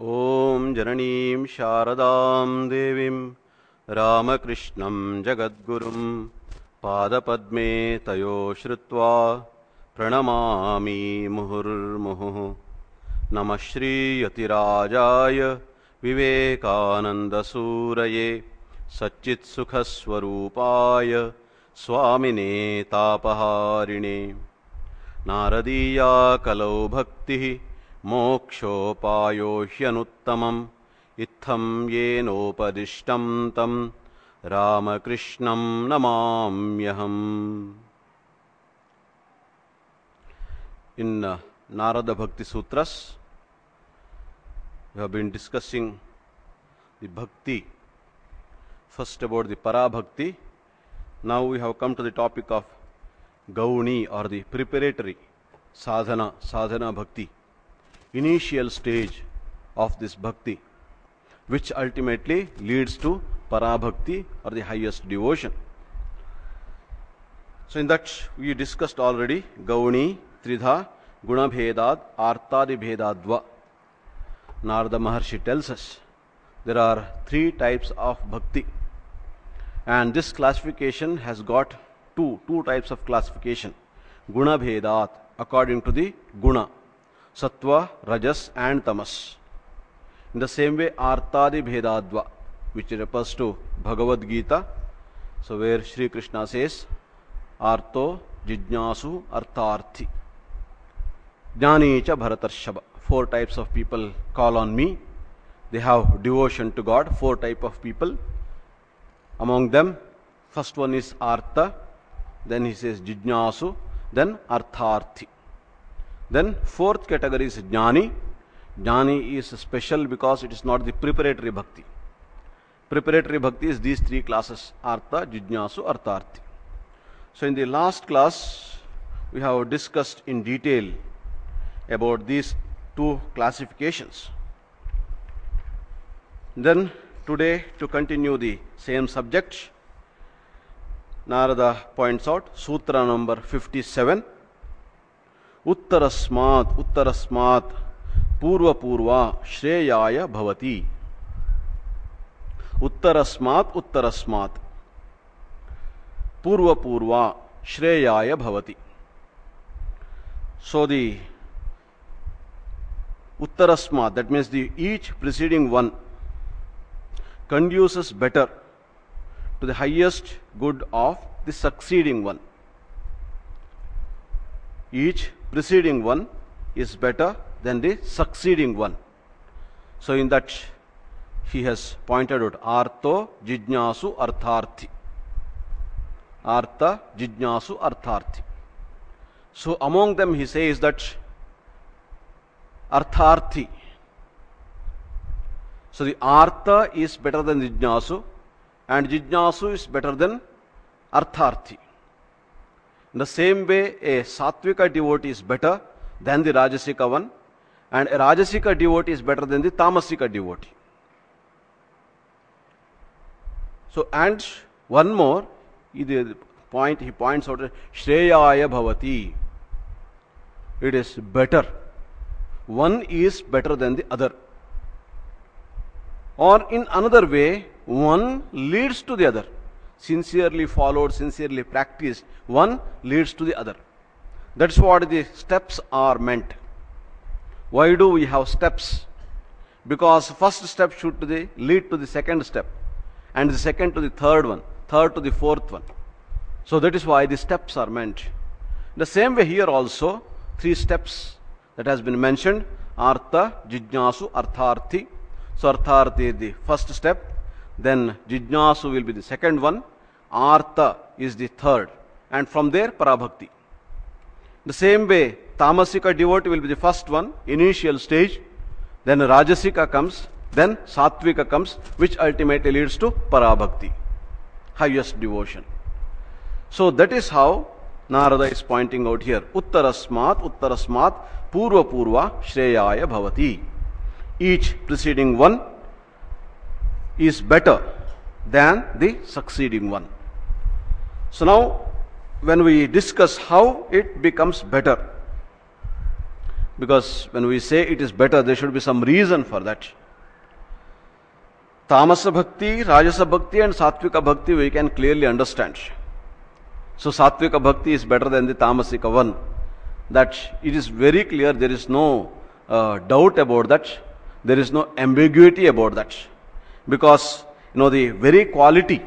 ॐ जननीं शारदां देवीं रामकृष्णं जगद्गुरुं पादपद्मे तयो श्रुत्वा प्रणमामि मुहुर्मुहुः। नमः श्रीयतिराजाय विवेकानन्दसूरये सच्चित्सुखस्वरूपाय स्वामिने नारदीया कलौ भक्तिः मोक्षोपायो ह्यनुत्तमम् इत्थम् येनोपदिष्टम् तम्। रामकृष्णम् नमाम्यहम्। In Narada Bhakti Sutras you have been discussing the bhakti first about the parabhakti now we have come to the topic of gauni or the preparatory साधना साधना भक्ति initial stage of this bhakti, which ultimately leads to para bhakti or the highest devotion. So in that we discussed already Gauni, Tridha, Guna Bhedad, Artadi Bhedadva. Narada Maharshi tells us there are three types of bhakti. And this classification has got two, two types of classification. Guna Bhedat, according to the Guna. Sattva rajas and tamas. In the same way आर्तादि भेदाद्वा which refers to Bhagavad Gita so where Shri Krishna says आर्तो जिज्ञासु अर्थार्थी. ज्ञानी च भरतर्षभ. Four types of people call on me they have devotion to God four type of people among them first one is आर्त then he says जिज्ञासु then अर्थार्थी Then fourth category is Jnani. Jnani is special because it is not the preparatory bhakti. Preparatory bhakti is these three classes Artha, Jijnasu, Artharthi. So in the last class, we have discussed in detail about these two classifications. Then today, to continue the same subject, Narada points out Sutra number 57. उत्तरस्मात उत्तरस्मात पूर्व पूर्वा श्रेयाय भवती। उत्तरस्मात उत्तरस्मात पूर्व पूर्वा श्रेयाय भवती। सोदी उत्तरस्मात that means दीच preceding one conduces better to the highest good of the succeeding one each preceding one is better than the succeeding one so in that he has pointed out artho jijnasu artharthi artha jijnasu artharthi so among them he says that artharthi. So the artha is better than jijnasu and jijnasu is better than artharthi. In the same way, a sattvika devotee is better than the rajasika one and a rajasika devotee is better than the tamasika devotee. So and one more, point he points out, Shreyaya Bhavati. It is better. One is better than the other. Or in another way, one leads to the other. Sincerely followed, sincerely practiced, one leads to the other. That's what the steps are meant. Why do we have steps? Because first step should the, lead to the second step, and the second to the third one, third to the fourth one. So that is why the steps are meant. The same way here also, three steps that has been mentioned artha jijnasu artharthi so artharthi is the first step then jijnasu will be the second one artha is the third and from there parabhakti the same way tamasika devotee will be the first one initial stage then rajasika comes then sattvika comes which ultimately leads to parabhakti highest devotion so that is how Narada is pointing out here. Uttarasmat, Uttarasmat, Purva Purva, Shreyaya Bhavati. Each preceding one is better than the succeeding one. So now, when we discuss how it becomes better, Because when we say it is better, there should be some reason for that. Tamasa bhakti, Rajasa bhakti, and Satvika bhakti we can clearly understand. So Satvika bhakti is better than the Tamasika one. That it is very clear, there is no uh, doubt about that, there is no ambiguity about that. Because, you know, the very quality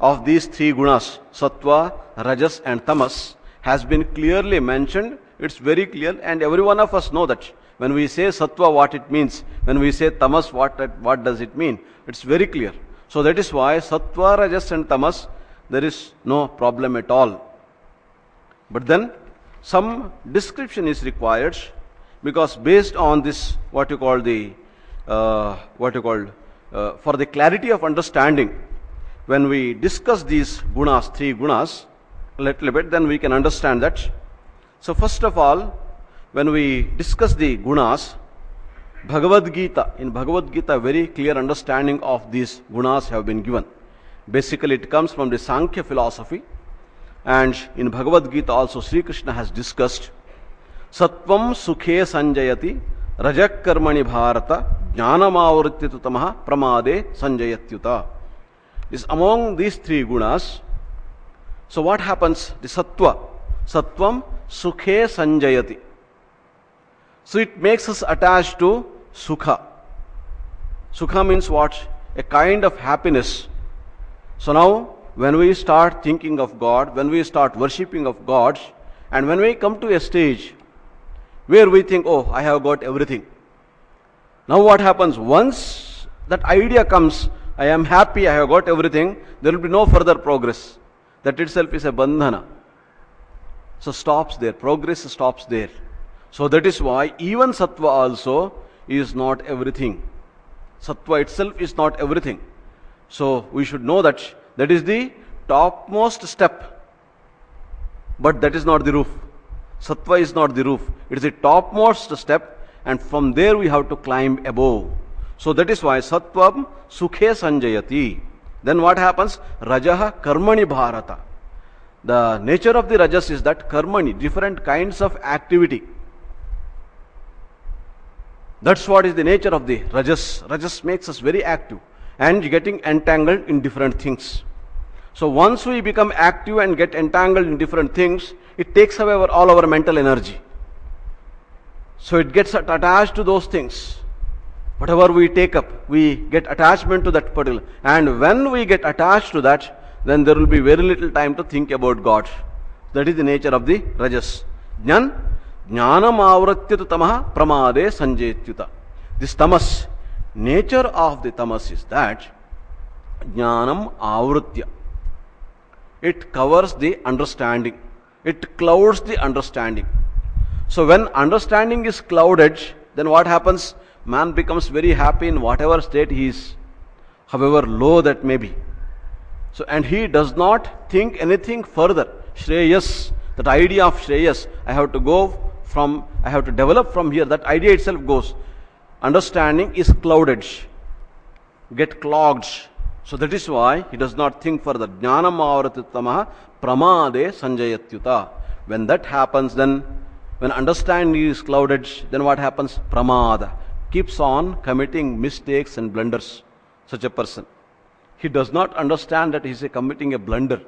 of these three gunas, Sattva, Rajas, and Tamas, has been clearly mentioned. It's very clear, and every one of us know that. When we say Sattva, what it means, when we say Tamas, what, what does it mean? It's very clear. So that is why Sattva, Rajas, and Tamas, there is no problem at all. But then, some description is required because based on this, what you call the, uh, what you call, uh, for the clarity of understanding, when we discuss these gunas, three gunas, a little bit, then we can understand that. So, first of all, when we discuss the gunas, Bhagavad Gita, in Bhagavad Gita, very clear understanding of these gunas have been given. Basically, it comes from the Sankhya philosophy, and in Bhagavad Gita also, Sri Krishna has discussed Sattvam Sukhe Sanjayati Rajak Karmani Bharata Jnanamavritti Tamaha Pramade Sanjayatyuta is among these three gunas. So what happens? The sattva, sattvam sukhe sanjayati. So it makes us attached to sukha. Sukha means what? A kind of happiness. So now, when we start thinking of God, when we start worshipping of God, and when we come to a stage where we think, oh, I have got everything. Now what happens? Once that idea comes, I am happy, I have got everything, there will be no further progress. That itself is a bandhana. So stops there, progress stops there. So that is why even sattva also is not everything. Sattva itself is not everything. So we should know that that is the topmost step. But that is not the roof. Sattva is not the roof. It is the topmost step, and from there we have to climb above. So that is why Sattvam Sukhe Sanjayati. Then what happens? Rajaha Karmani Bharata. The nature of the Rajas is that Karmani, different kinds of activity. That's what is the nature of the Rajas. Rajas makes us very active and getting entangled in different things. So once we become active and get entangled in different things, it takes away all our mental energy. So it gets attached to those things. Whatever we take up, we get attachment to that particular. And when we get attached to that, then there will be very little time to think about God. That is the nature of the rajas. Jnan, jnanam avratyatu tamaha pramade sanjetyuta. This tamas, nature of the tamas is that jnanam avritya. It covers the understanding. It clouds the understanding. So when understanding is clouded, then what happens? Man becomes very happy in whatever state he is, however low that may be. So, and he does not think anything further. Shreyas, that idea of Shreyas, I have to go from, I have to develop from here, that idea itself goes. Understanding is clouded, get clogged. So that is why he does not think further. Jnanam avaratittamaha pramade sanjayatyuta. When that happens, then when understanding is clouded, then what happens? Pramada keeps on committing mistakes and blunders, such a person. He does not understand that he is committing a blunder.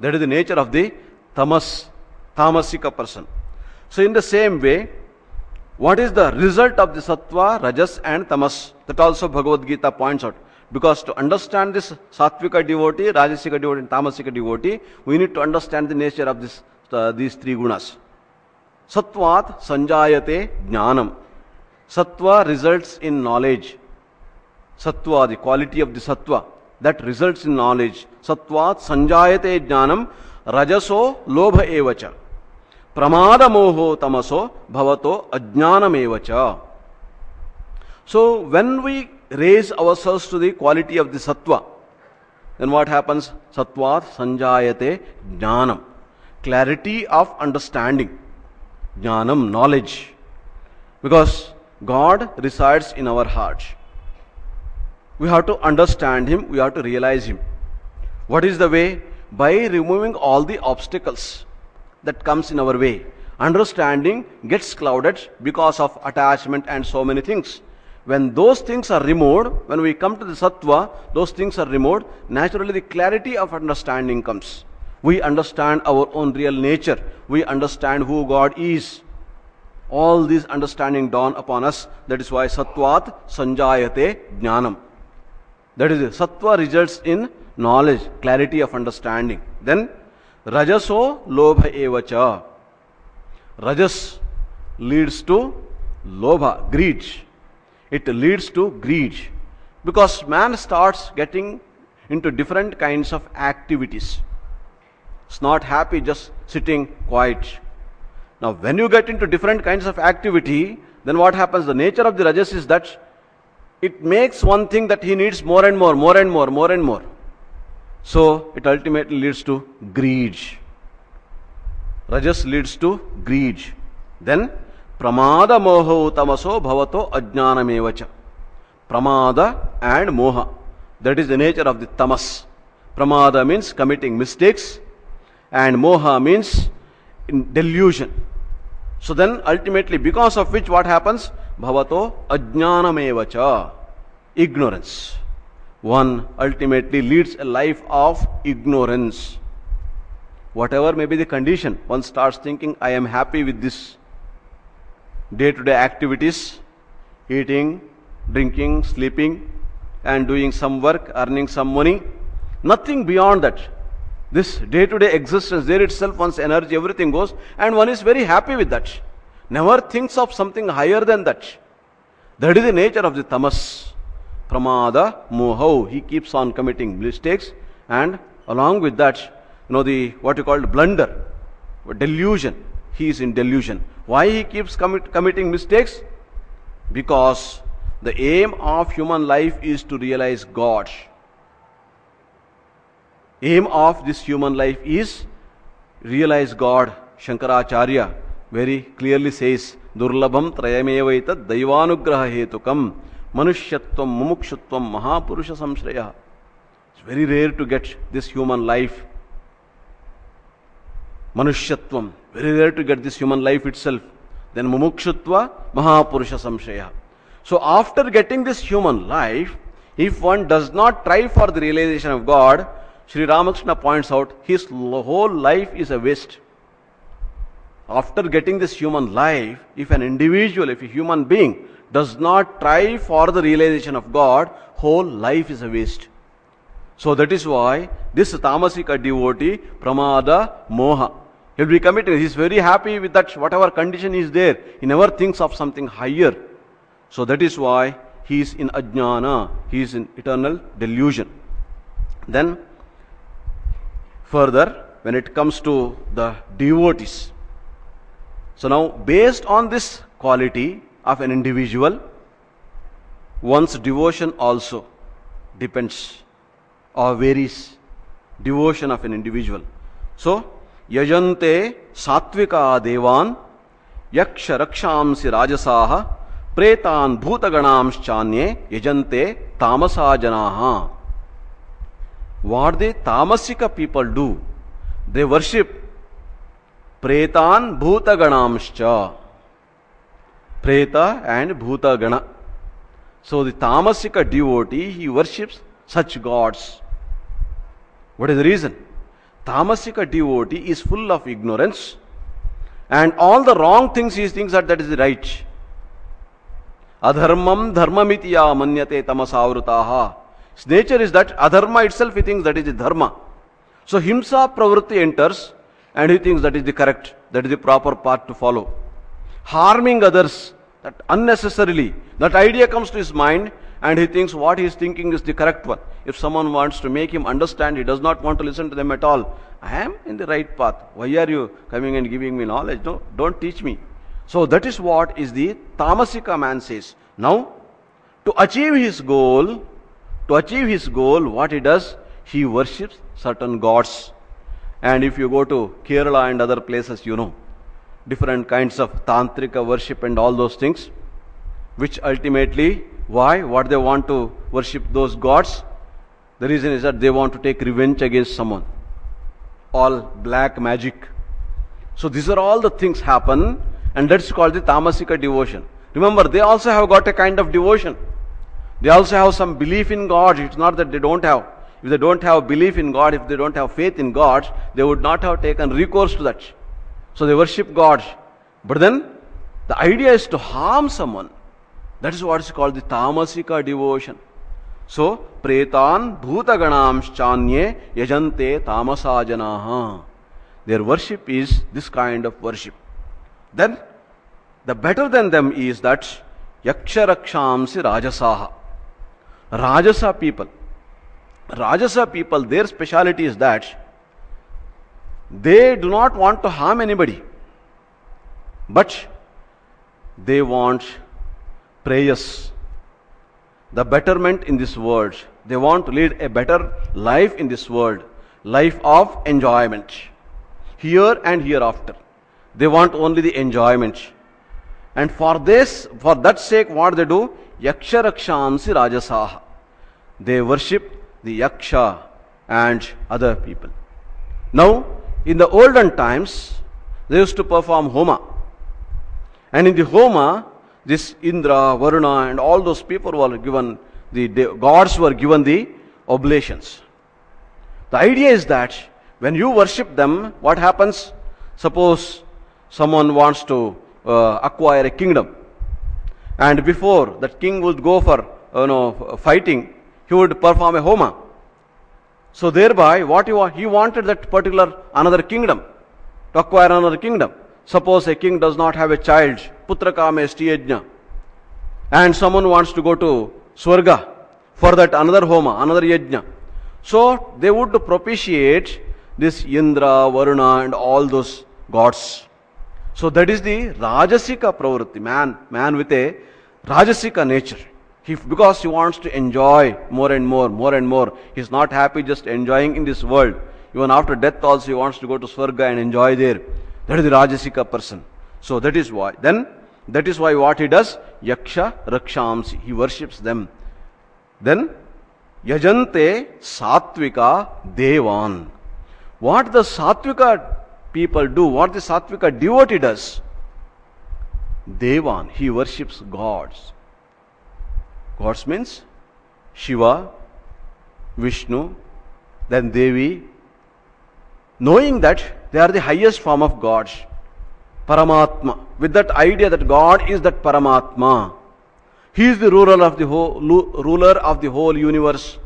That is the nature of the tamas, tamasika person. So, in the same way, what is the result of the sattva, rajas, and tamas? That also Bhagavad Gita points out. Because to understand this sattvika devotee, rajasika devotee, and tamasika devotee, we need to understand the nature of this, uh, these three gunas. Sattvat sanjayate jnanam. Sattva results in knowledge. Sattva, the quality of the sattva, that results in knowledge. Sattvat sanjayate jnanam rajaso lobha evacha. Pramada moho tamaso bhavato ajnanam evacha. So when we raise ourselves to the quality of the sattva, then what happens? Sattvat sanjayate jnanam. Clarity of understanding. Jnanam, knowledge. Because God resides in our hearts. We have to understand Him, we have to realize Him. What is the way? By removing all the obstacles that comes in our way. Understanding gets clouded because of attachment and so many things. When those things are removed, when we come to the sattva, those things are removed, naturally the clarity of understanding comes. We understand our own real nature. We understand who God is. All these understanding dawn upon us. That is why sattvat sanjayate jnanam. That is it. Sattva results in knowledge, clarity of understanding. Then rajaso lobha evacha. Rajas leads to lobha, greed. It leads to greed. Because man starts getting into different kinds of activities. It's not happy just sitting quiet. Now, when you get into different kinds of activity, then what happens? The nature of the rajas is that it makes one thing that he needs more and more, more and more, more and more. So it ultimately leads to greed. Rajas leads to greed. Then pramada moho tamaso bhavato ajnanamevacha. Pramada and moha. That is the nature of the tamas. Pramada means committing mistakes and moha means delusion. So then ultimately because of which what happens? Bhavato ajnanamevacha. Ignorance one ultimately leads a life of ignorance. Whatever may be the condition, one starts thinking, I am happy with this day to day activities, eating, drinking, sleeping, and doing some work, earning some money. Nothing beyond that. This day to day existence, there itself, one's energy, everything goes, and one is very happy with that. Never thinks of something higher than that. That is the nature of the tamas pramada mohau. He keeps on committing mistakes and along with that, you know, the what you call blunder, delusion. He is in delusion. Why he keeps commit, committing mistakes? Because the aim of human life is to realize God. Aim of this human life is realize God. Shankaracharya very clearly says, Durlabham trayamevaita daivanugraha hetukam Manushyattvam, Mumukshutvam, Mahapurusha Samshraya. It's very rare to get this human life. Manushyatvam, very rare to get this human life itself. Then Mumukshutva, Mahapurusha Samshraya. So after getting this human life, if one does not try for the realization of God, Sri Ramakrishna points out his whole life is a waste. After getting this human life, if an individual, if a human being does not try for the realization of God, whole life is a waste. So that is why this tamasika devotee, pramada, moha, he'll be committed. He's very happy with that, whatever condition is there. He never thinks of something higher. So that is why he is in ajnana, he is in eternal delusion. Then, further, when it comes to the devotees, so now based on this quality, of an individual, one's devotion also depends or varies. Devotion of an individual. So, yajante satvika devan yaksha rakshamsi rajasaha pretan bhutaganamschanye yajante tamasa janaha. What the tamasika people do? They worship pretan bhutaganamscha Preta and Bhuta Gana. So the Tamasika devotee, he worships such gods. What is the reason? Tamasika devotee is full of ignorance and all the wrong things he thinks that that is right. Adharmam dharmamitya manyate tamasavrutaha. His nature is that adharma itself he thinks that is the dharma. So himsa pravritti enters and he thinks that is the correct, that is the proper path to follow. Harming others that unnecessarily that idea comes to his mind and he thinks what he is thinking is the correct one. If someone wants to make him understand he does not want to listen to them at all. I am in the right path. Why are you coming and giving me knowledge? No don't teach me. So that is what is the tamasika man says. Now to achieve his goal to achieve his goal what he does he worships certain gods and if you go to kerala and other places you know different kinds of tantrika worship and all those things, which ultimately, why? What they want to worship those gods? The reason is that they want to take revenge against someone. All black magic. So these are all the things happen, and that's called the tamasika devotion. Remember, they also have got a kind of devotion. They also have some belief in God. It's not that they don't have. If they don't have belief in God, if they don't have faith in God, they would not have taken recourse to that. So they worship God. But then the idea is to harm someone. That is what is called the tamasika devotion. So, pretan bhutaganamschanye yajante tamasajanaha. Their worship is this kind of worship. Then, the better than them is that yaksharakshamsi rajasaha. Rajasa people. Rajasa people, their speciality is that they do not want to harm anybody, but they want prayers, the betterment in this world. They want to lead a better life in this world, life of enjoyment, here and hereafter. They want only the enjoyment. And for this, for that sake, what they do? Yaksharakshamsi Rajasaha. They worship the Yaksha and other people. Now, in the olden times, they used to perform Homa. And in the Homa, this Indra, Varuna, and all those people were given, the, gods were given the oblations. The idea is that when you worship them, what happens? Suppose someone wants to uh, acquire a kingdom, and before that king would go for you know fighting, he would perform a homa. So thereby, what he, he wanted that particular another kingdom to acquire another kingdom. Suppose a king does not have a child, putrakam yajna, and someone wants to go to Swarga for that another homa, another yajna. So they would propitiate this Indra, Varuna, and all those gods. So that is the Rajasika pravritti, man, man with a Rajasika nature. He, because he wants to enjoy more and more, more and more. He's not happy just enjoying in this world. Even after death also he wants to go to Swarga and enjoy there. That is the Rajasika person. So that is why. Then, that is why what he does? Yaksha Rakshamsi. He worships them. Then, Yajante Satvika Devan. What the Satvika people do, what the Satvika devotee does, Devan, he worships gods. Gods means Shiva, Vishnu, then Devi, knowing that they are the highest form of gods. Paramatma. With that idea that God is that Paramatma. He is the ruler of the whole, ruler of the whole universe.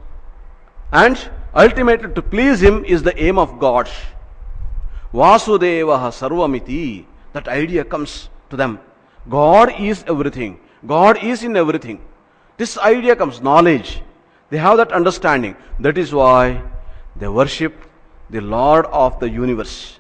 And ultimately to please him is the aim of God. Vasudeva Sarvamiti. That idea comes to them. God is everything. God is in everything. This idea comes, knowledge. They have that understanding. That is why they worship the Lord of the universe.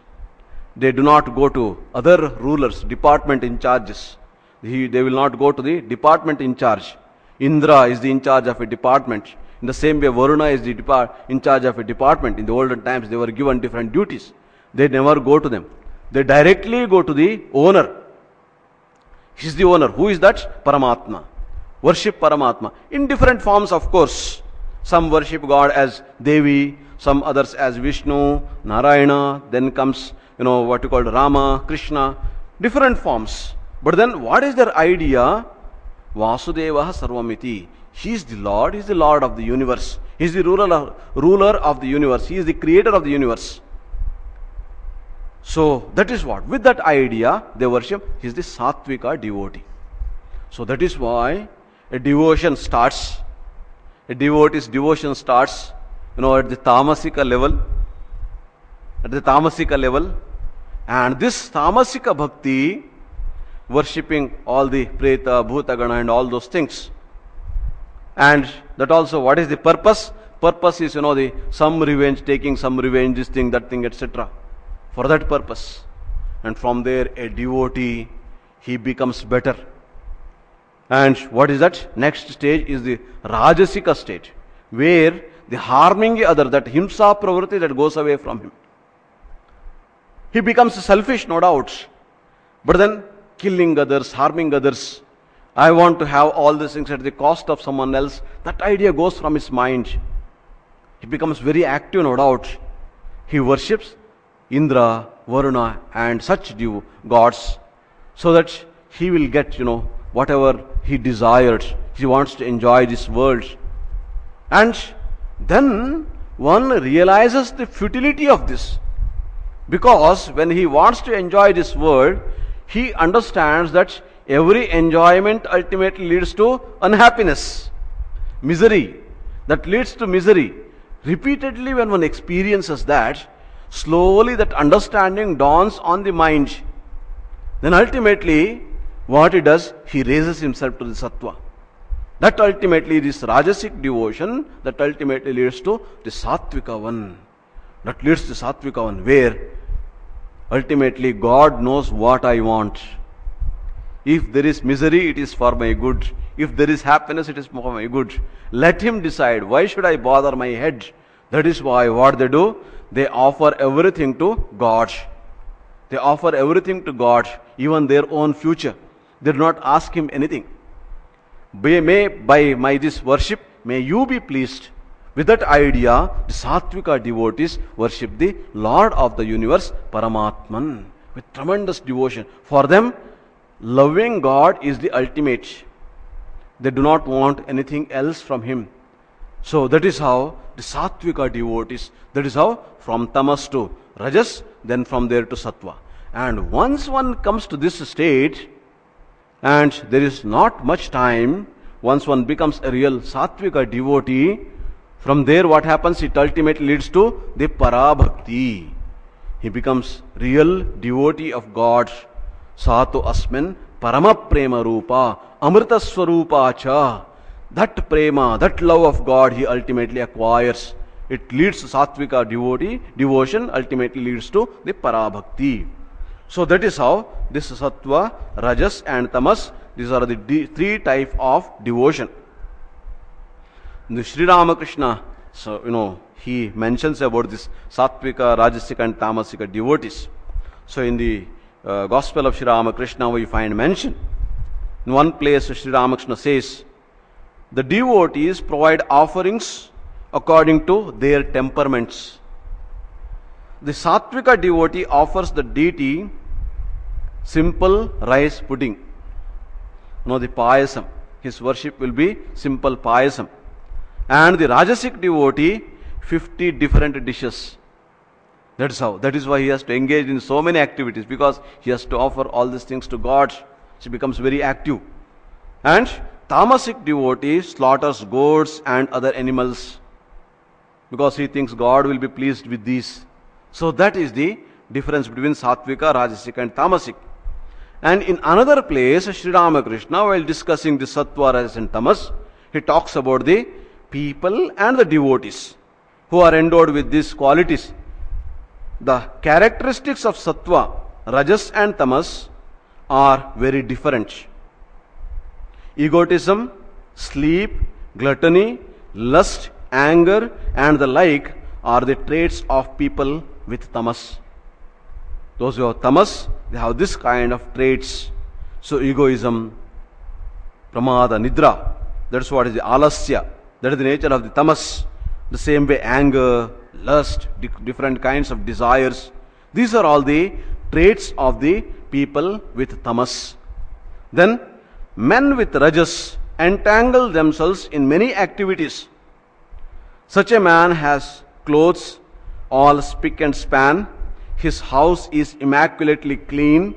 They do not go to other rulers, department in charges. He, they will not go to the department in charge. Indra is the in charge of a department. In the same way, Varuna is the in charge of a department. In the olden times, they were given different duties. They never go to them. They directly go to the owner. He is the owner. Who is that? Paramatma. Worship Paramatma. In different forms, of course. Some worship God as Devi, some others as Vishnu, Narayana, then comes you know, what you call Rama, Krishna, different forms. But then what is their idea? Vasudeva Sarvamiti. He is the Lord, He is the Lord of the universe. He is the ruler of, ruler of the universe. He is the creator of the universe. So that is what. With that idea, they worship. He is the Satvika devotee. So that is why a devotion starts. A devotee's devotion starts, you know, at the tamasika level. At the tamasika level, and this tamasika bhakti, worshipping all the preta, bhutagana, and all those things. And that also, what is the purpose? Purpose is, you know, the some revenge, taking some revenge, this thing, that thing, etc. For that purpose. And from there, a devotee, he becomes better. And what is that? Next stage is the Rajasika stage, where the harming the other, that himsa pravritti that goes away from him. He becomes selfish, no doubt. But then killing others, harming others, I want to have all these things at the cost of someone else, that idea goes from his mind. He becomes very active, no doubt. He worships Indra, Varuna, and such dew gods, so that he will get, you know, whatever he desires. He wants to enjoy this world. And then one realizes the futility of this. Because when he wants to enjoy this world, he understands that every enjoyment ultimately leads to unhappiness, misery. That leads to misery. Repeatedly, when one experiences that, slowly that understanding dawns on the mind. Then ultimately, what he does, he raises himself to the sattva. That ultimately, this rajasic devotion, that ultimately leads to the sattvika one. That leads to sattvika one, where ultimately God knows what I want. If there is misery, it is for my good. If there is happiness, it is for my good. Let him decide. Why should I bother my head? That is why what they do, they offer everything to God. They offer everything to God, even their own future. They do not ask him anything. May, by my this worship, may you be pleased. With that idea, the Sattvika devotees worship the Lord of the universe, Paramatman, with tremendous devotion. For them, loving God is the ultimate. They do not want anything else from Him. So that is how the Sattvika devotees, that is how from Tamas to Rajas, then from there to Sattva. And once one comes to this state, and there is not much time once one becomes a real sattvika devotee from there what happens? It ultimately leads to the parabhakti. He becomes real devotee of god. Sato asmin parama prema rupa amrita swarupa cha. That prema that love of god he ultimately acquires. It leads to sattvika devotee devotion ultimately leads to the parabhakti so that is how this sattva, rajas and tamas, these are the three type of devotion. The Sri Ramakrishna, so you know, he mentions about this sattvika, rajasika and tamasika devotees. So in the uh, Gospel of Sri Ramakrishna we find mention. In one place Sri Ramakrishna says, the devotees provide offerings according to their temperaments. The Sattvika devotee offers the deity simple rice pudding. No, the payasam. His worship will be simple payasam. And the Rajasic devotee, 50 different dishes. That's how. That is why he has to engage in so many activities because he has to offer all these things to God. He becomes very active. And Tamasic devotee slaughters goats and other animals because he thinks God will be pleased with these. So that is the difference between Sattvika, Rajasic and Tamasic. And in another place, Sri Ramakrishna, while discussing the Sattva, Rajas and Tamas, he talks about the people and the devotees who are endowed with these qualities. The characteristics of Sattva, Rajas and Tamas are very different. Egotism, sleep, gluttony, lust, anger, and the like are the traits of people with tamas. Those who have tamas, they have this kind of traits. So egoism, pramada, nidra, that's what is the alasya. That is the nature of the tamas. The same way anger, lust, different kinds of desires. These are all the traits of the people with tamas. Then men with rajas entangle themselves in many activities. Such a man has clothes all spick and span. His house is immaculately clean.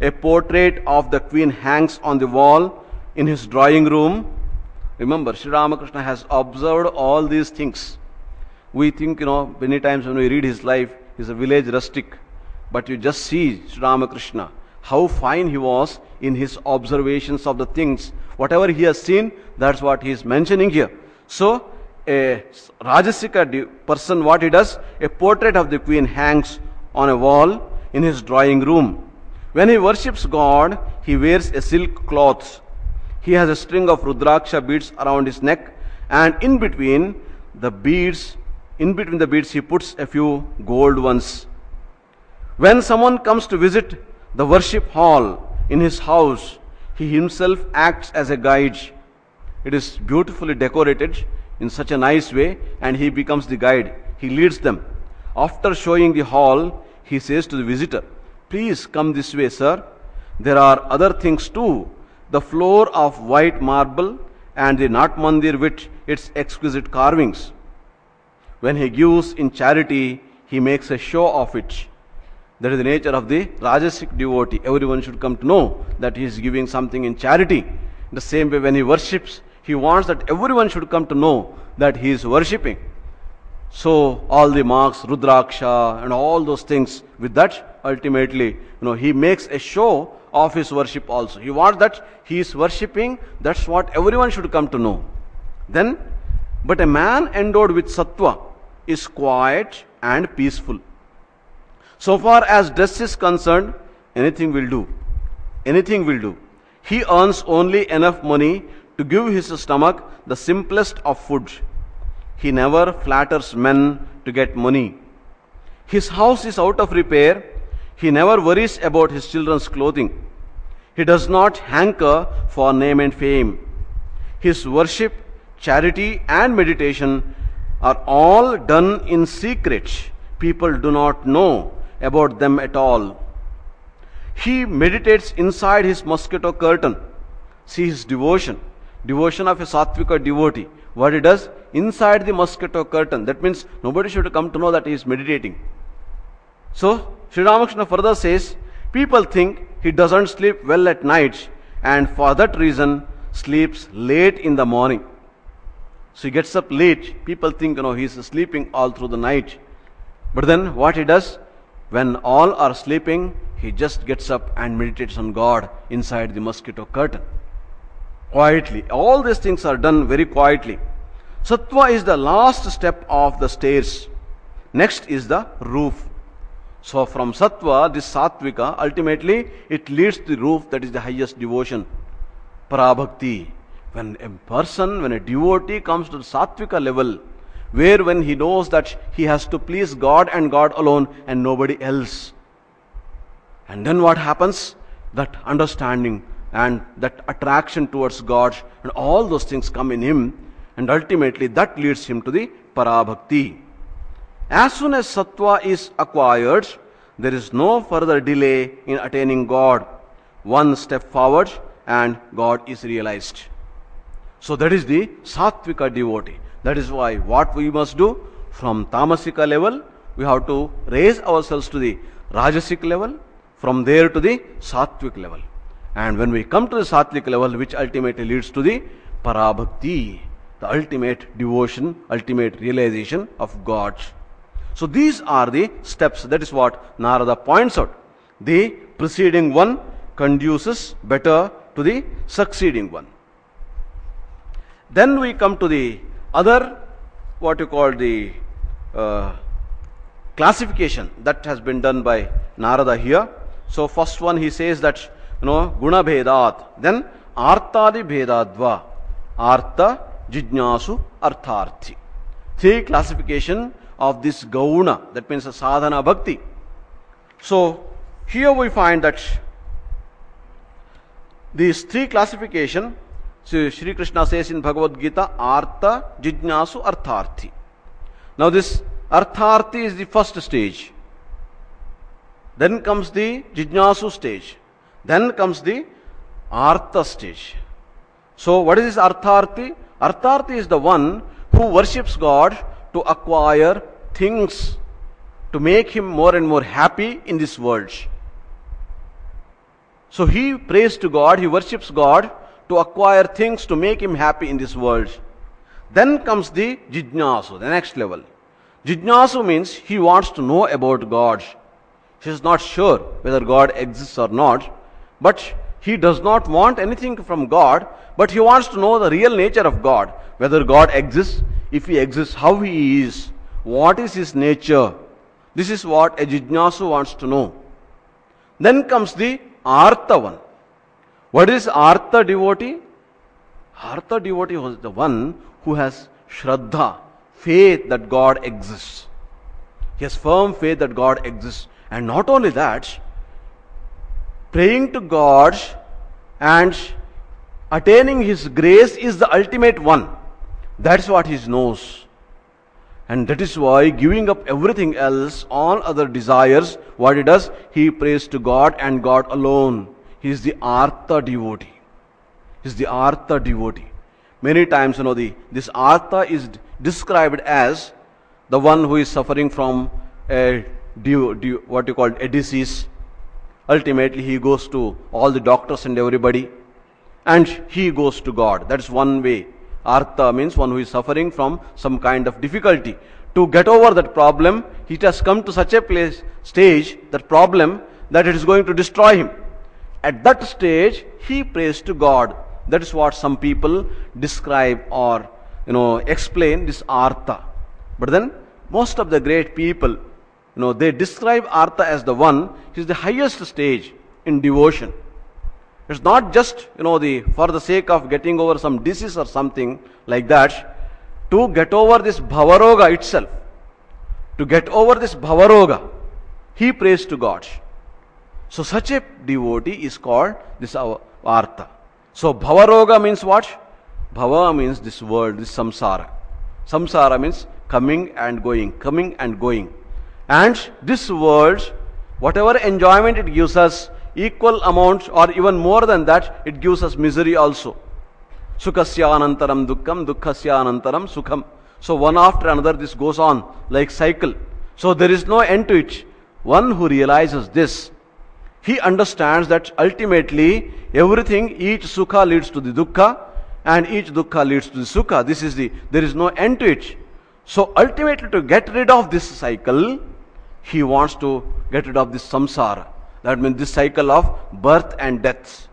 A portrait of the queen hangs on the wall in his drawing room. Remember, Sri Ramakrishna has observed all these things. We think, you know, many times when we read his life, he's a village rustic. But you just see Sri Ramakrishna, how fine he was in his observations of the things. Whatever he has seen, that's what he is mentioning here. So, a Rajasika person, what he does, a portrait of the queen hangs on a wall in his drawing room. When he worships God, he wears a silk cloth. He has a string of Rudraksha beads around his neck, and in between the beads, in between the beads, he puts a few gold ones. When someone comes to visit the worship hall in his house, he himself acts as a guide. It is beautifully decorated in such a nice way and he becomes the guide. He leads them. After showing the hall, he says to the visitor, Please come this way, sir. There are other things too. The floor of white marble and the Nat Mandir with its exquisite carvings. When he gives in charity, he makes a show of it. That is the nature of the Rajasic devotee. Everyone should come to know that he is giving something in charity. The same way, when he worships, he wants that everyone should come to know that he is worshipping. So, all the marks, Rudraksha, and all those things, with that, ultimately, you know, he makes a show of his worship also. He wants that he is worshipping, that's what everyone should come to know. Then, but a man endowed with sattva is quiet and peaceful. So far as dress is concerned, anything will do. Anything will do. He earns only enough money to give his stomach the simplest of food. He never flatters men to get money. His house is out of repair. He never worries about his children's clothing. He does not hanker for name and fame. His worship, charity, and meditation are all done in secret. People do not know about them at all. He meditates inside his mosquito curtain. See his devotion. Devotion of a Sattvika devotee. What he does? Inside the mosquito curtain. That means nobody should come to know that he is meditating. So, Sri Ramakrishna further says, people think he doesn't sleep well at night and for that reason sleeps late in the morning. So he gets up late. People think, you know, he's sleeping all through the night. But then what he does? When all are sleeping, he just gets up and meditates on God inside the mosquito curtain. Quietly. All these things are done very quietly. Sattva is the last step of the stairs. Next is the roof. So from sattva, this sattvika, ultimately it leads to the roof that is the highest devotion. Parabhakti. When a person, when a devotee comes to the sattvika level, where when he knows that he has to please God and God alone and nobody else. And then what happens? That understanding and that attraction towards God and all those things come in him, and ultimately that leads him to the parabhakti. As soon as sattva is acquired, there is no further delay in attaining God. One step forward and God is realized. So that is the sattvika devotee. That is why what we must do from tamasika level, we have to raise ourselves to the rajasic level, from there to the sattvic level. And when we come to the sattvic level, which ultimately leads to the parabhakti, the ultimate devotion, ultimate realization of God. So these are the steps. That is what Narada points out. The preceding one conduces better to the succeeding one. Then we come to the other, what you call the uh, classification that has been done by Narada here. So first one he says that you know guna bhedat, then artadi bhedadva, artha jijnasu artharthi. Three classification of this gauna, that means a sadhana bhakti. So here we find that these three classification so Sri Krishna says in Bhagavad Gita, Artha Jijnasu Artharthi. Now this Artharthi is the first stage. Then comes the Jijnasu stage. Then comes the Artha stage. So what is this Artharthi? Artharthi is the one who worships God to acquire things to make him more and more happy in this world. So he prays to God, he worships God to acquire things to make him happy in this world. Then comes the jijnasu, the next level. Jijnasu means he wants to know about God. He is not sure whether God exists or not, but he does not want anything from God, but he wants to know the real nature of God. Whether God exists, if he exists, how he is, what is his nature. This is what a jijnasu wants to know. Then comes the artha one. What is Artha devotee? Artha devotee was the one who has Shraddha, faith that God exists. He has firm faith that God exists. And not only that, praying to God and attaining His grace is the ultimate one. That's what he knows. And that is why giving up everything else, all other desires, what he does, he prays to God and God alone. He is the Artha devotee. He is the Artha devotee. Many times, you know, the, this Artha is described as the one who is suffering from a what you call a disease. Ultimately, he goes to all the doctors and everybody, and he goes to God. That's one way. Artha means one who is suffering from some kind of difficulty. To get over that problem, he has come to such a place, stage, that problem, that it is going to destroy him. At that stage, he prays to God. That is what some people describe or you know explain this artha. But then most of the great people, know, they describe artha as the one who is the highest stage in devotion. It's not just, you know, the for the sake of getting over some disease or something like that. To get over this bhavaroga itself, to get over this bhavaroga, he prays to God. So such a devotee is called this artha. So bhavaroga means what? Bhava means this world, this samsara. Samsara means coming and going, coming and going. And this world, whatever enjoyment it gives us, equal amount or even more than that, it gives us misery also. Sukhasyanantaram dukkham, dukkhasyanantaram sukham. So one after another this goes on like cycle. So there is no end to it. One who realizes this, he understands that ultimately everything, each sukha leads to the dukkha and each dukkha leads to the sukha. This is the, there is no end to it. So ultimately to get rid of this cycle, he wants to get rid of this samsara. That means this cycle of birth and death.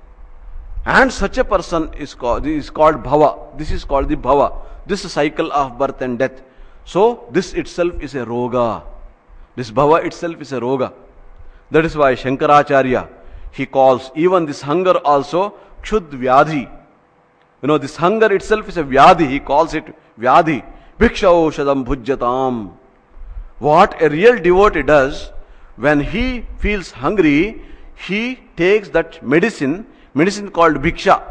And such a person is called, is called bhava. This is called the bhava. This cycle of birth and death. So this itself is a roga. This bhava itself is a roga. That is why Shankaracharya, he calls even this hunger also kshud vyadhi. You know, this hunger itself is a vyadhi. He calls it vyadhi. Bhiksha oshadam bhujyatam. What a real devotee does, when he feels hungry, he takes that medicine, medicine called bhiksha.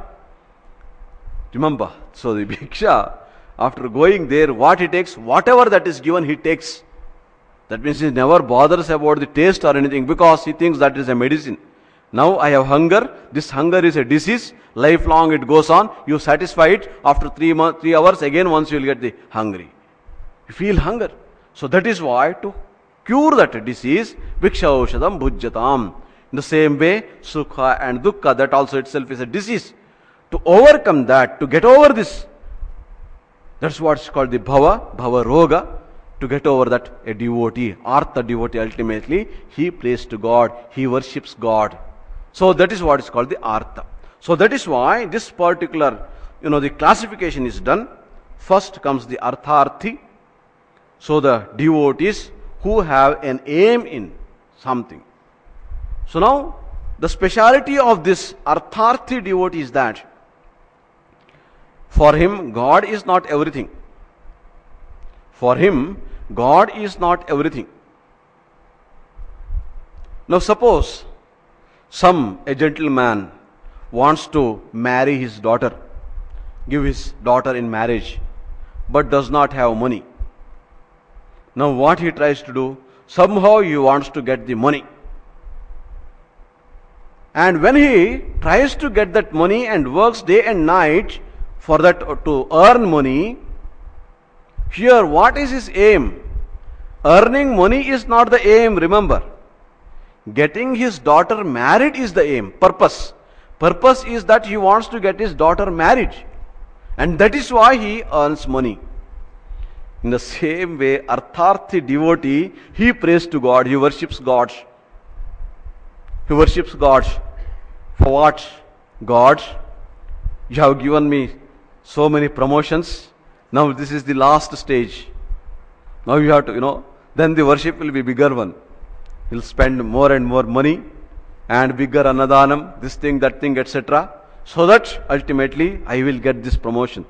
Remember, so the bhiksha, after going there, what he takes, whatever that is given, he takes. That means he never bothers about the taste or anything because he thinks that is a medicine. Now I have hunger. This hunger is a disease. Lifelong it goes on. You satisfy it. After three, months, three hours, again once you will get the hungry. You feel hunger. So that is why to cure that disease, Bhiksha Oshadam Bhujyatam. In the same way, Sukha and Dukkha, that also itself is a disease. To overcome that, to get over this, that's what's called the Bhava, Bhava Roga. To get over that, a devotee, Artha devotee ultimately, he prays to God, he worships God. So that is what is called the Artha. So that is why this particular, you know, the classification is done. First comes the Artharthi. So the devotees who have an aim in something. So now, the speciality of this Artharthi devotee is that for him, God is not everything. For him, God is not everything. Now, suppose some a gentleman wants to marry his daughter, give his daughter in marriage, but does not have money. Now, what he tries to do? Somehow he wants to get the money. And when he tries to get that money and works day and night for that to earn money, here what is his aim? Earning money is not the aim, remember. Getting his daughter married is the aim, purpose. Purpose is that he wants to get his daughter married. And that is why he earns money. In the same way, Artharthi devotee, he prays to God, he worships God. He worships God. For what? God, you have given me so many promotions. Now this is the last stage. Now you have to, you know, then the worship will be bigger one. He'll spend more and more money and bigger anadanam, this thing, that thing, etc. So that ultimately I will get this promotion.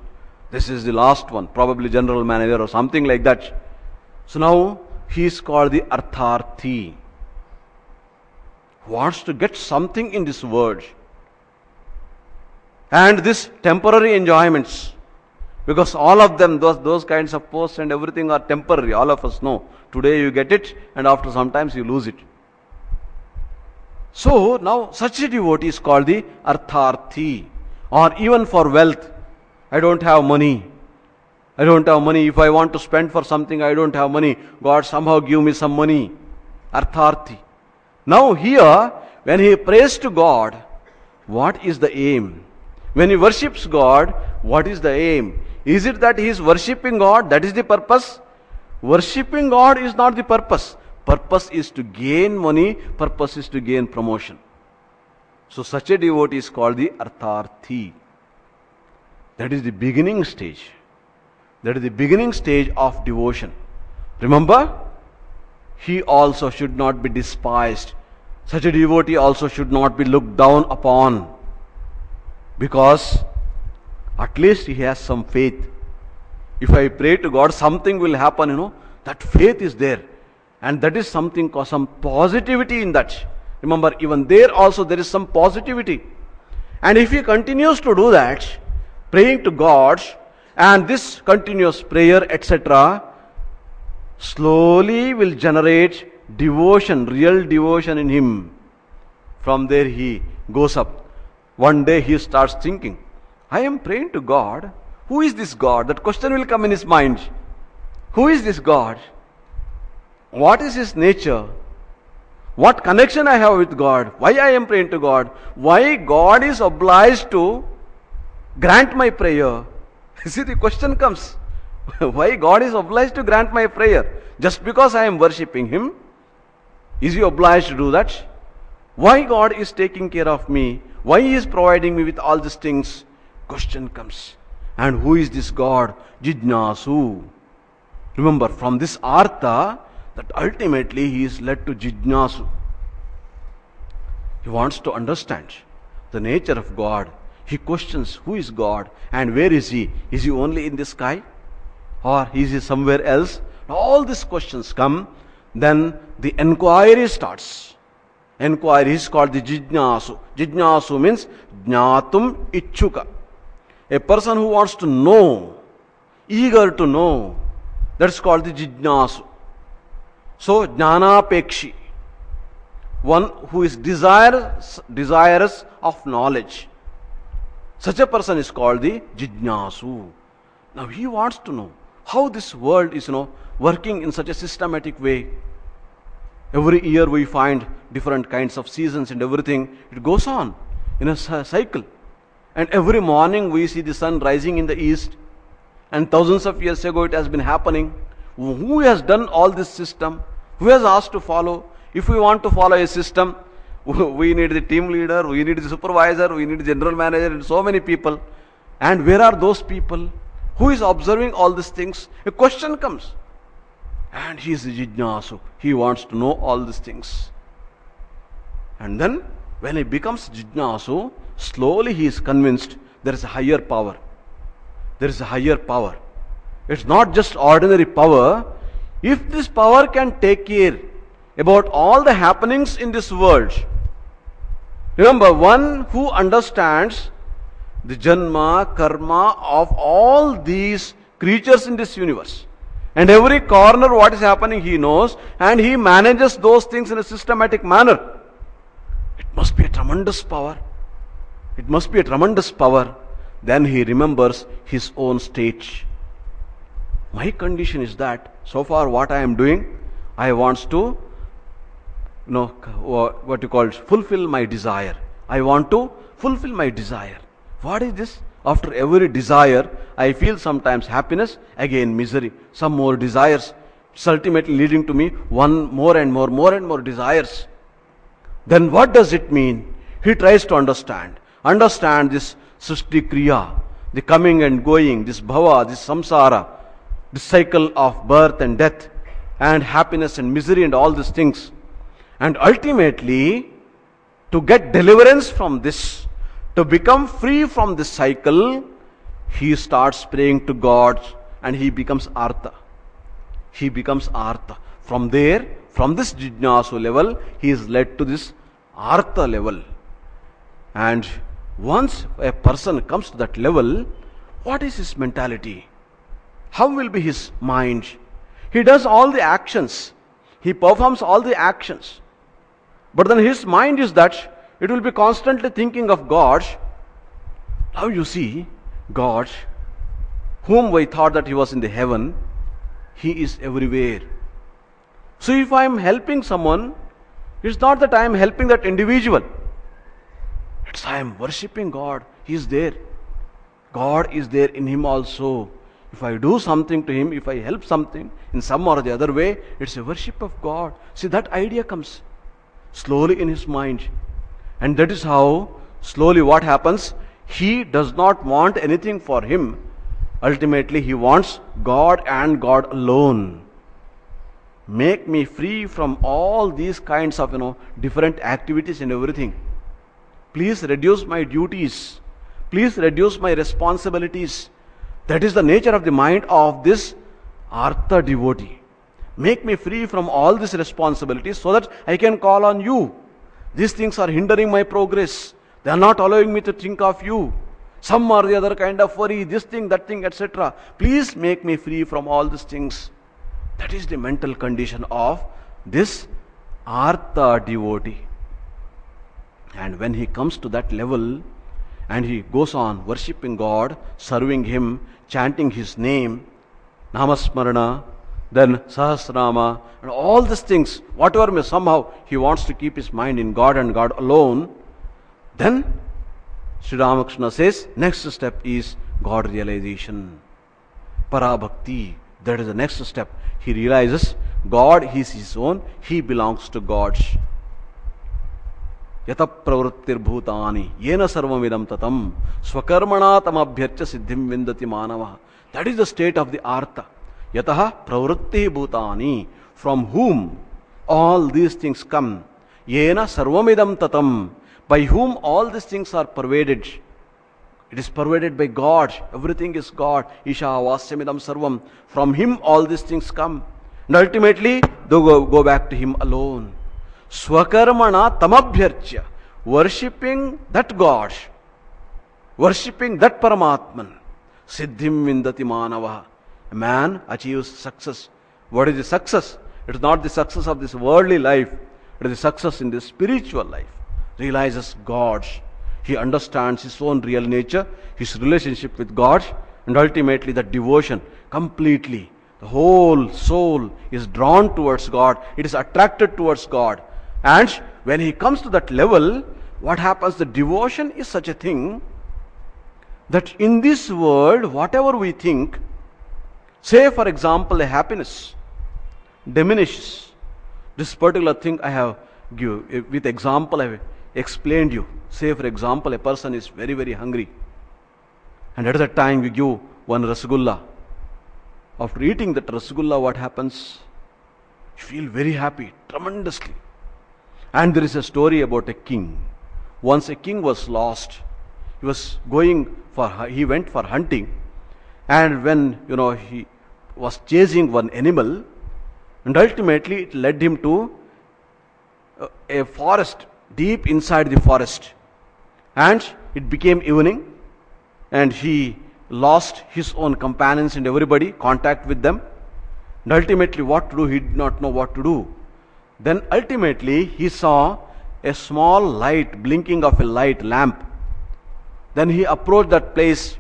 This is the last one, probably general manager or something like that. So now he is called the Artharthi. Wants to get something in this world. And this temporary enjoyments, Because all of them, those, those kinds of posts and everything are temporary. All of us know. Today you get it, and after sometimes you lose it. So now such a devotee is called the Artharthi. Or even for wealth. I don't have money. I don't have money. If I want to spend for something, I don't have money. God somehow give me some money. Artharthi. Now here, when he prays to God, what is the aim? When he worships God, what is the aim? Is it that he is worshipping God? That is the purpose? Worshipping God is not the purpose. Purpose is to gain money, purpose is to gain promotion. So such a devotee is called the Artharthi. That is the beginning stage. That is the beginning stage of devotion. Remember? He also should not be despised. Such a devotee also should not be looked down upon. Because at least he has some faith. If I pray to God, something will happen, you know. That faith is there. And that is something, some positivity in that. Remember, even there also there is some positivity. And if he continues to do that, praying to God, and this continuous prayer, etc., slowly will generate devotion, real devotion in him. From there he goes up. One day he starts thinking, I am praying to God. Who is this God? That question will come in his mind. Who is this God? What is his nature? What connection I have with God? Why I am praying to God? Why God is obliged to grant my prayer? See, the question comes. Why God is obliged to grant my prayer? Just because I am worshipping Him? Is He obliged to do that? Why God is taking care of me? Why He is providing me with all these things? Question comes. And who is this God? Jijnasu. Remember, from this artha, that ultimately he is led to Jijnasu. He wants to understand the nature of God. He questions who is God and where is He? Is He only in the sky? Or is He somewhere else? All these questions come, then the inquiry starts. Inquiry is called the Jijnasu. Jijnasu means Jnatum Ichuka. A person who wants to know, eager to know, that's called the Jijnasu. So, Jnanapekshi, one who is desirous, desirous of knowledge. Such a person is called the Jijnasu. Now he wants to know how this world is, you know, working in such a systematic way. Every year we find different kinds of seasons and everything. It goes on in a cycle. And every morning we see the sun rising in the east. And thousands of years ago it has been happening. Who has done all this system? Who has asked to follow? If we want to follow a system, we need the team leader, we need the supervisor, we need the general manager, and so many people. And where are those people? Who is observing all these things? A question comes. And he is jijnasu. He wants to know all these things. And then, when he becomes jijnasu, slowly he is convinced there is a higher power. There is a higher power. It's not just ordinary power, if this power can take care about all the happenings in this world, remember, one who understands the janma, karma of all these creatures in this universe, and every corner what is happening he knows, and he manages those things in a systematic manner. It must be a tremendous power. It must be a tremendous power. Then he remembers his own stage. my condition is that so far what I am doing, I want to, you know, what you call fulfill my desire. I want to fulfill my desire. What is this? After every desire, I feel sometimes happiness, again misery, some more desires. It's ultimately leading to me one more and more, more and more desires. Then what does it mean? He tries to understand. Understand this Srishti Kriya, the coming and going, this bhava, this samsara, the cycle of birth and death and happiness and misery and all these things. And ultimately, to get deliverance from this, to become free from this cycle, he starts praying to God and he becomes Artha. He becomes Artha. From there, from this Jijnasu level, he is led to this Artha level. And once a person comes to that level, What is his mentality? How will be his mind? He does all the actions, he performs all the actions. But then his mind is that it will be constantly thinking of God. Now you see, God, whom we thought that he was in the heaven, he is everywhere. So if I am helping someone, it's not that I am helping that individual. It's I am worshipping God. He is there. God is there in him also. If I do something to him, if I help something in some or the other way, it's a worship of God. See, that idea comes slowly in his mind. And that is how slowly what happens? He does not want anything for him. Ultimately, he wants God and God alone. Make me free from all these kinds of, you know, different activities and everything. Please reduce my duties. Please reduce my responsibilities. That is the nature of the mind of this Artha devotee. Make me free from all these responsibilities so that I can call on you. These things are hindering my progress. They are not allowing me to think of you. Some or the other kind of worry, this thing, that thing, etc. Please make me free from all these things. That is the mental condition of this Artha devotee. And when he comes to that level and he goes on worshipping God, serving Him, chanting His name, Namasmarana, then Sahasranama, and all these things, whatever may somehow he wants to keep his mind in God and God alone, then Sri Ramakrishna says, next step is God realization. Parabhakti, that is the next step. He realizes God, is his own, he belongs to God. यत प्रवृत्तिर्भूतानि येन सर्वमिदं ततं स्वकर्मणा तमभ्यर्च सिद्धिं विन्दति मानवः that is the state of the यत प्रवृत्ति भूतानी। From whom all these things come ये न सर्वमिदम ततम by whom all these things are pervaded it is pervaded by God everything is God Isha वास्यमिदम सर्व from him all these things come and ultimately do go back to him alone स्वकर्मणा तमभ्यर्च्य worshipping that God worshipping that परमात्मन सिद्धिम विंदति मानवः A man achieves success. What is the success? It is not the success of this worldly life, it is the success in the spiritual life. Realizes God. He understands his own real nature, his relationship with God, and ultimately the devotion completely. The whole soul is drawn towards God, it is attracted towards God. And when he comes to that level, what happens? The devotion is such a thing that in this world, whatever we think, say for example, a happiness diminishes. This particular thing I have give with example I have explained you. Say for example, a person is very very hungry, and at that time you give one rasgulla. After eating that rasgulla, what happens? You feel very happy, tremendously. And there is a story about a king. Once a king was lost. He was going for, he went for hunting. And when, you know, he was chasing one animal, and ultimately it led him to uh, a forest, deep inside the forest. And it became evening, and he lost his own companions and everybody, contact with them. And ultimately, what to do? He did not know what to do. Then ultimately he saw a small light, blinking of a light lamp. Then he approached that place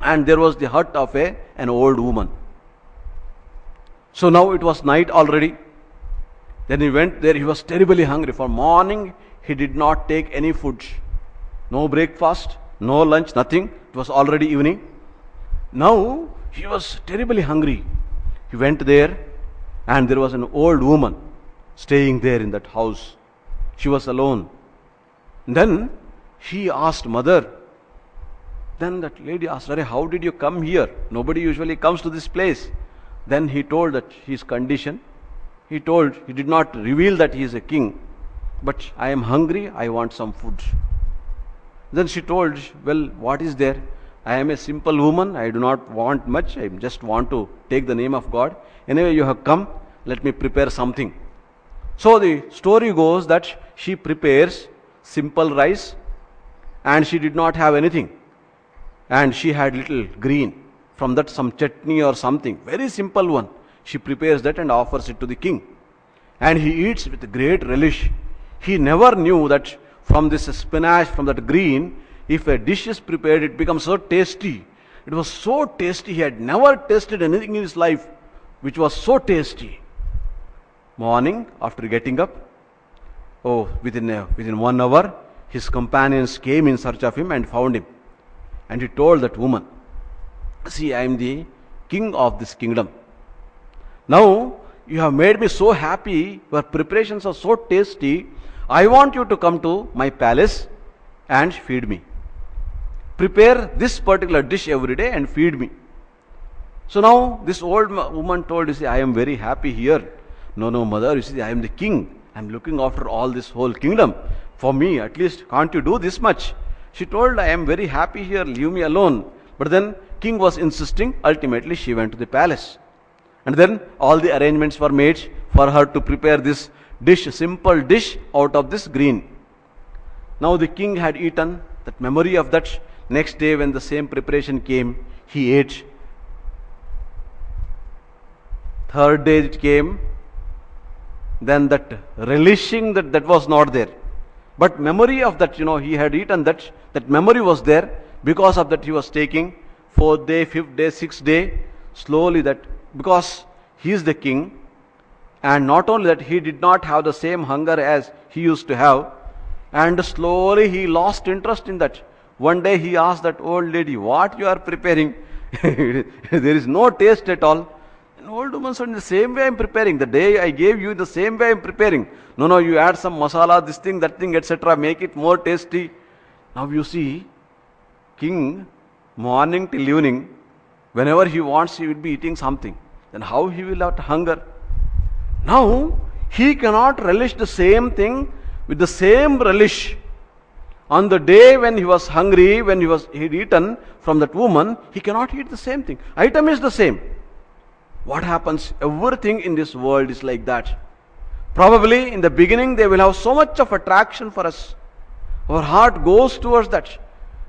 and there was the hut of a, an old woman. So now it was night already. Then he went there, he was terribly hungry. For morning, he did not take any food. No breakfast, no lunch, nothing. It was already evening. Now he was terribly hungry. He went there, and there was an old woman staying there in that house. She was alone. Then he asked mother. Then that lady asked, her, how did you come here? Nobody usually comes to this place. Then he told that his condition. He told, he did not reveal that he is a king. But I am hungry, I want some food. Then she told, well, what is there? I am a simple woman, I do not want much, I just want to take the name of God. Anyway, you have come, let me prepare something. So the story goes that she prepares simple rice and she did not have anything. and she had little green. From that, some chutney or something, very simple one. She prepares that and offers it to the king. And he eats with great relish. He never knew that from this spinach, from that green, if a dish is prepared, it becomes so tasty. It was so tasty. He had never tasted anything in his life which was so tasty. Morning, after getting up, oh, within, a, within one hour, his companions came in search of him and found him. And he told that woman, See, I am the king of this kingdom. Now, you have made me so happy, your preparations are so tasty. I want you to come to my palace and feed me. Prepare this particular dish every day and feed me. So now this old woman told, You see, I am very happy here. No, no, mother, you see, I am the king. I am looking after all this whole kingdom. For me, at least, can't you do this much? She told, I am very happy here, leave me alone. But then king was insisting, ultimately she went to the palace. And then all the arrangements were made for her to prepare this dish, simple dish out of this green. Now the king had eaten, that memory of that next day when the same preparation came, he ate. Third day it came, then that relishing that that was not there. But memory of that, you know, he had eaten that, that memory was there. Because of that, he was taking fourth day, fifth day, sixth day, slowly that, because he is the king, and not only that, he did not have the same hunger as he used to have, and slowly he lost interest in that. One day he asked that old lady, What you are preparing? there is no taste at all. Old woman said, In the same way I am preparing. The day I gave you, the same way I am preparing. No, no, you add some masala, this thing, that thing, etc. Make it more tasty. Now you see, king, morning till evening, whenever he wants, he will be eating something. Then how he will have hunger? Now, he cannot relish the same thing with the same relish. On the day when he was hungry, when he was he had eaten from that woman, he cannot eat the same thing. Item is the same. What happens? Everything in this world is like that. Probably in the beginning they will have so much of attraction for us. Our heart goes towards that.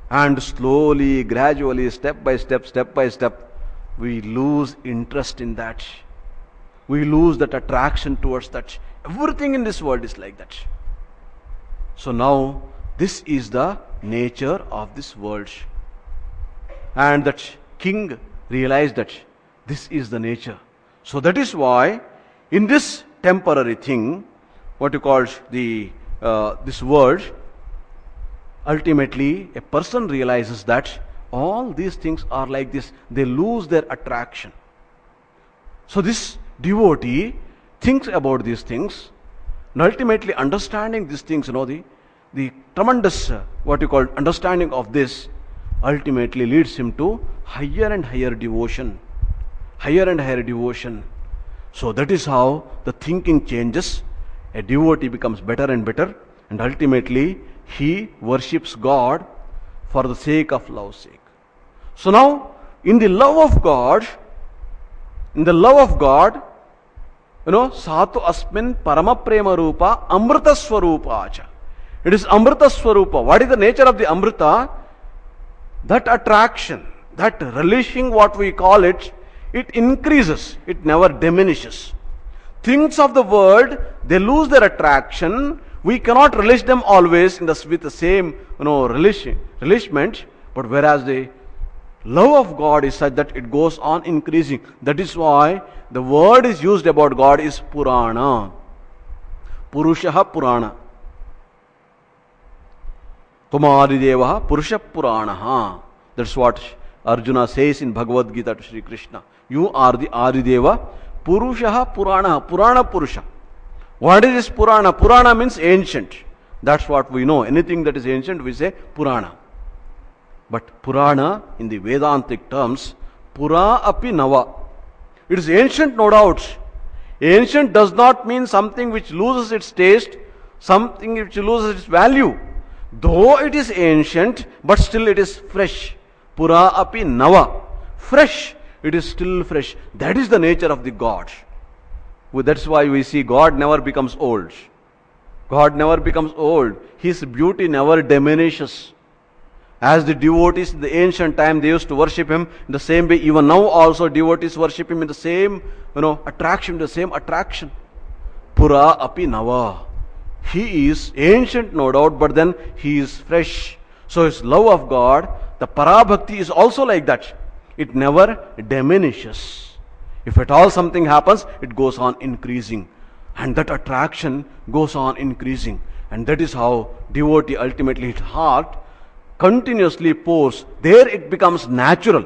And slowly, gradually, step by step, step by step, we lose interest in that. We lose that attraction towards that. Everything in this world is like that. So now, this is the nature of this world. And that king realized that this is the nature. So that is why in this temporary thing, what you call the uh, this world, ultimately a person realizes that all these things are like this. They lose their attraction. So this devotee thinks about these things, and ultimately understanding these things, you know, the the tremendous uh, what you call understanding of this ultimately leads him to higher and higher devotion higher and higher devotion. So that is how the thinking changes. A devotee becomes better and better, and ultimately he worships God for the sake of love's sake. So now, in the love of God, in the love of God, you know, Satu Asmin Parama Prema Rupa Amrita Swarupa It is Amrita Swarupa. What is the nature of the Amrita? That attraction, that relishing what we call it, it increases, it never diminishes. Things of the world, they lose their attraction. We cannot relish them always in the, with the same you know, relish, relishment, but whereas the love of God is such that it goes on increasing. That is why the word is used about God is Purana. Purushaha Purana. Tumarideva Purusha Purana. That's what Arjuna says in Bhagavad Gita to Sri Krishna. You are the Adideva. Purusha Purana. Purana Purusha. What is this Purana? Purana means ancient. That's what we know. Anything that is ancient, we say Purana. But Purana, in the Vedantic terms, Pura api Nava. It is ancient, no doubt. Ancient does not mean something which loses its taste, something which loses its value. Though it is ancient, but still it is fresh. Pura api Nava. Fresh it is still fresh. That is the nature of the God. That's why we see God never becomes old. God never becomes old. His beauty never diminishes. As the devotees in the ancient time they used to worship him, in the same way, even now also devotees worship him in the same, you know, attraction, the same attraction. Pura api nava. He is ancient, no doubt, but then he is fresh. So his love of God, the parabhakti is also like that. It never diminishes. If at all something happens, it goes on increasing. And that attraction goes on increasing. And that is how devotee ultimately his heart continuously pours. There it becomes natural.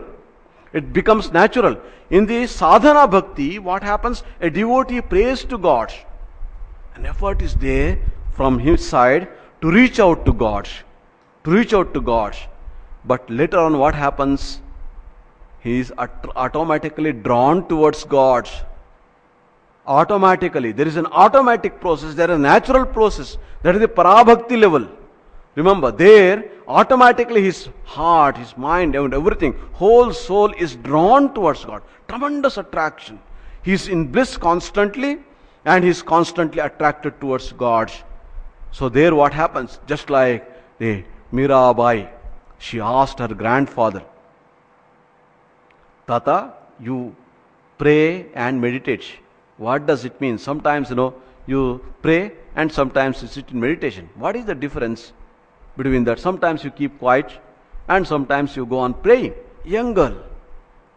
It becomes natural. In the sadhana bhakti, what happens? A devotee prays to God. An effort is there from his side to reach out to God. To reach out to God. But later on, what happens? He is aut- automatically drawn towards God. Automatically. There is an automatic process, there is a natural process. That is the parabhakti level. Remember, there automatically his heart, his mind, and everything, whole soul is drawn towards God. Tremendous attraction. He is in bliss constantly and he is constantly attracted towards God. So there what happens? Just like the Mirabai, she asked her grandfather, Tata, you pray and meditate. What does it mean? Sometimes, you know, you pray and sometimes you sit in meditation. What is the difference between that? Sometimes you keep quiet and sometimes you go on praying. Young girl.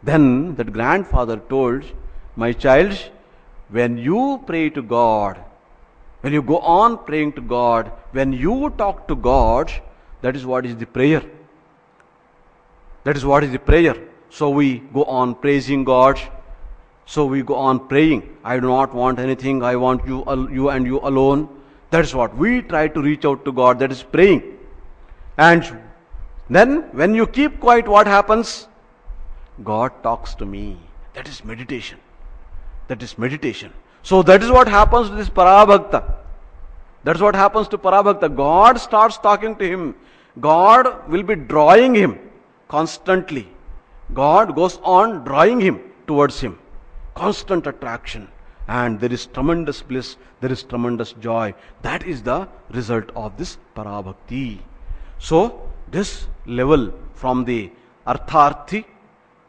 Then that grandfather told, My child, when you pray to God, when you go on praying to God, when you talk to God, that is what is the prayer. That is what is the prayer. So we go on praising God. So we go on praying. I do not want anything. I want you, you and you alone. That is what we try to reach out to God. That is praying. And then when you keep quiet, what happens? God talks to me. That is meditation. That is meditation. So that is what happens to this Parabhakta. That's what happens to Parabhakta. God starts talking to him. God will be drawing him constantly. God goes on drawing him towards him. Constant attraction. And there is tremendous bliss, there is tremendous joy. That is the result of this Parabhakti. So, this level from the Artharthi,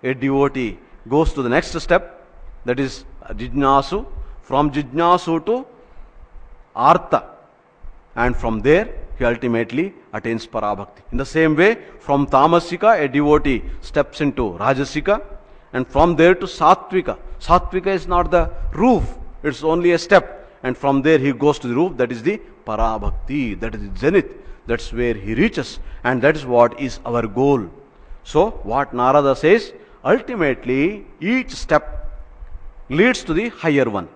a devotee, goes to the next step, that is Jijnasu. From Jijnasu to Artha. And from there, he ultimately attains Parabhakti. In the same way, from Tamasika, a devotee steps into Rajasika, and from there to Satvika. Satvika is not the roof, it's only a step. And from there, he goes to the roof, that is the Parabhakti, that is the zenith. That's where he reaches, and that is what is our goal. So, what Narada says, ultimately, each step leads to the higher one.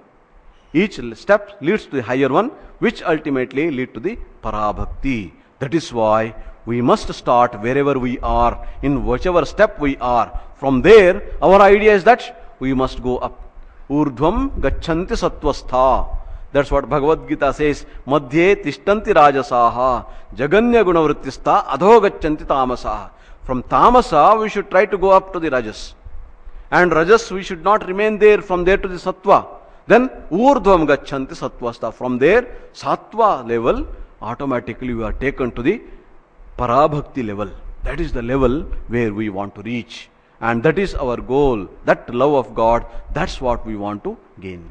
Each step leads to the higher one, which ultimately lead to the parabhakti. That is why we must start wherever we are, in whichever step we are. From there, our idea is that we must go up. Urdhvam gachanti satvastha. That's what Bhagavad Gita says. Madhye tishtanti rajasaha. Jaganya gunavrittistha adho gachanti tamasaha. From tamasa, we should try to go up to the rajas. And rajas, we should not remain there from there to the sattva. Then urdhvam gachanti sattvastha. From there, sattva level, automatically we are taken to the parabhakti level. That is the level where we want to reach. And that is our goal. That love of God, that's what we want to gain.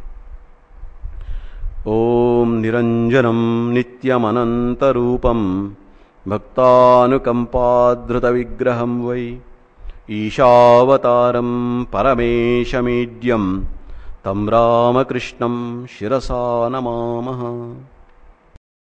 ॐ निरञ्जनं नित्यमनन्तरूपं भक्तानुकम्पाधृतविग्रहं वै ईशावतारं परमेशमीड्यं तं रामकृष्णं शिरसा नमामः